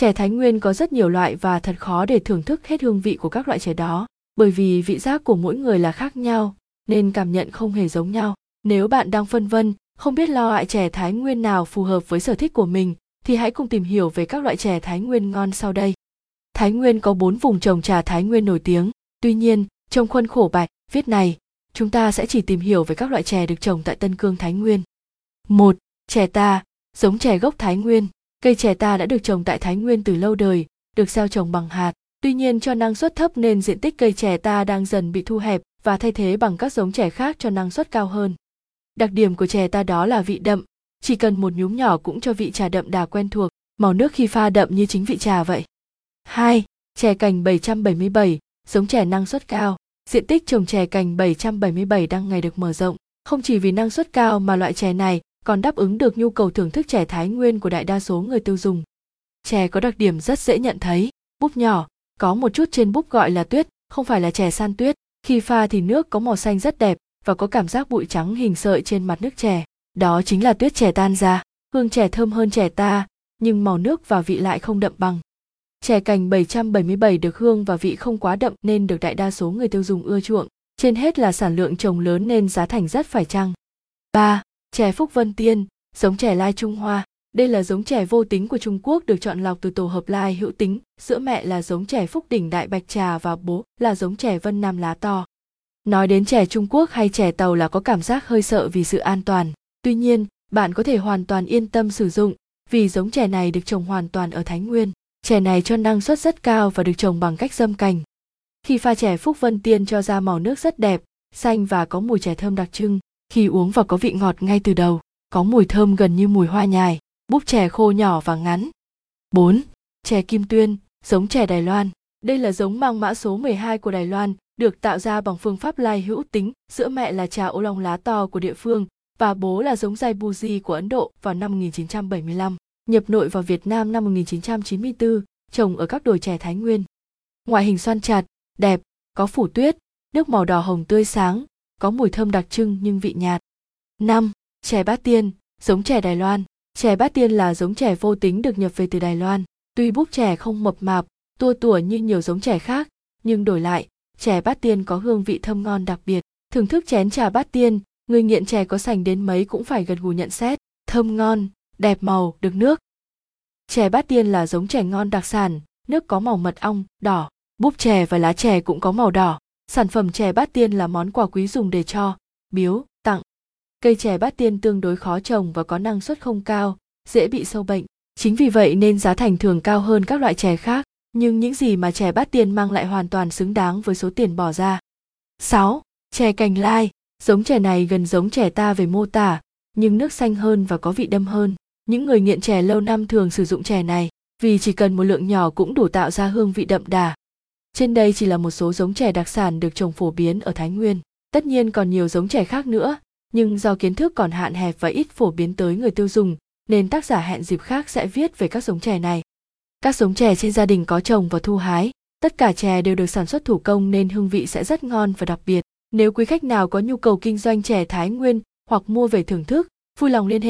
Chè Thái Nguyên có rất nhiều loại và thật khó để thưởng thức hết hương vị của các loại chè đó, bởi vì vị giác của mỗi người là khác nhau, nên cảm nhận không hề giống nhau. Nếu bạn đang phân vân, không biết lo loại chè Thái Nguyên nào phù hợp với sở thích của mình, thì hãy cùng tìm hiểu về các loại chè Thái Nguyên ngon sau đây. Thái Nguyên có 4 vùng trồng trà Thái Nguyên nổi tiếng, tuy nhiên, trong khuôn khổ bài viết này, chúng ta sẽ chỉ tìm hiểu về các loại chè được trồng tại Tân Cương Thái Nguyên. 1. Chè ta, giống chè gốc Thái Nguyên. Cây chè ta đã được trồng tại Thái Nguyên từ lâu đời, được gieo trồng bằng hạt. Tuy nhiên cho năng suất thấp nên diện tích cây chè ta đang dần bị thu hẹp và thay thế bằng các giống chè khác cho năng suất cao hơn. Đặc điểm của chè ta đó là vị đậm, chỉ cần một nhúm nhỏ cũng cho vị trà đậm đà quen thuộc, màu nước khi pha đậm như chính vị trà vậy. 2. Chè cành 777, giống chè năng suất cao. Diện tích trồng chè cành 777 đang ngày được mở rộng, không chỉ vì năng suất cao mà loại chè này còn đáp ứng được nhu cầu thưởng thức chè Thái Nguyên của đại đa số người tiêu dùng. Chè có đặc điểm rất dễ nhận thấy, búp nhỏ, có một chút trên búp gọi là tuyết, không phải là chè san tuyết. Khi pha thì nước có màu xanh rất đẹp và có cảm giác bụi trắng hình sợi trên mặt nước chè. Đó chính là tuyết chè tan ra. Hương chè thơm hơn chè ta, nhưng màu nước và vị lại không đậm bằng. Chè cành 777 được hương và vị không quá đậm nên được đại đa số người tiêu dùng ưa chuộng. Trên hết là sản lượng trồng lớn nên giá thành rất phải chăng. 3. Chè Phúc Vân Tiên, giống chè lai Trung Hoa. Đây là giống chè vô tính của Trung Quốc được chọn lọc từ tổ hợp lai hữu tính, sữa mẹ là giống chè Phúc Đỉnh Đại Bạch Trà và bố là giống chè Vân Nam lá to. Nói đến chè Trung Quốc hay chè tàu là có cảm giác hơi sợ vì sự an toàn. Tuy nhiên, bạn có thể hoàn toàn yên tâm sử dụng vì giống chè này được trồng hoàn toàn ở Thái Nguyên. Chè này cho năng suất rất cao và được trồng bằng cách dâm cành. Khi pha chè Phúc Vân Tiên cho ra màu nước rất đẹp, xanh và có mùi chè thơm đặc trưng, khi uống vào có vị ngọt ngay từ đầu, có mùi thơm gần như mùi hoa nhài, búp chè khô nhỏ và ngắn. 4. Chè Kim Tuyên, giống chè Đài Loan. Đây là giống mang mã số 12 của Đài Loan, được tạo ra bằng phương pháp lai hữu tính, sữa mẹ là trà ô long lá to của địa phương và bố là giống dai buji của Ấn Độ vào năm 1975, nhập nội vào Việt Nam năm 1994, trồng ở các đồi chè Thái Nguyên. Ngoại hình xoan chặt, đẹp, có phủ tuyết, nước màu đỏ hồng tươi sáng, có mùi thơm đặc trưng nhưng vị nhạt. 5. Chè bát tiên, giống chè Đài Loan. Chè bát tiên là giống chè vô tính được nhập về từ Đài Loan. Tuy búp chè không mập mạp, tua tủa như nhiều giống chè khác, nhưng đổi lại, chè bát tiên có hương vị thơm ngon đặc biệt. Thưởng thức chén trà bát tiên, người nghiện chè có sành đến mấy cũng phải gật gù nhận xét, thơm ngon, đẹp màu, được nước. Chè bát tiên là giống chè ngon đặc sản, nước có màu mật ong, đỏ, búp chè và lá chè cũng có màu đỏ. Sản phẩm chè bát tiên là món quà quý dùng để cho, biếu, tặng. Cây chè bát tiên tương đối khó trồng và có năng suất không cao, dễ bị sâu bệnh. Chính vì vậy nên giá thành thường cao hơn các loại chè khác, nhưng những gì mà chè bát tiên mang lại hoàn toàn xứng đáng với số tiền bỏ ra. 6. Chè cành lai, giống chè này gần giống chè ta về mô tả, nhưng nước xanh hơn và có vị đâm hơn. Những người nghiện chè lâu năm thường sử dụng chè này, vì chỉ cần một lượng nhỏ cũng đủ tạo ra hương vị đậm đà. Trên đây chỉ là một số giống chè đặc sản được trồng phổ biến ở Thái Nguyên. Tất nhiên còn nhiều giống chè khác nữa, nhưng do kiến thức còn hạn hẹp và ít phổ biến tới người tiêu dùng, nên tác giả hẹn dịp khác sẽ viết về các giống chè này. Các giống chè trên gia đình có trồng và thu hái, tất cả chè đều được sản xuất thủ công nên hương vị sẽ rất ngon và đặc biệt. Nếu quý khách nào có nhu cầu kinh doanh chè Thái Nguyên hoặc mua về thưởng thức, vui lòng liên hệ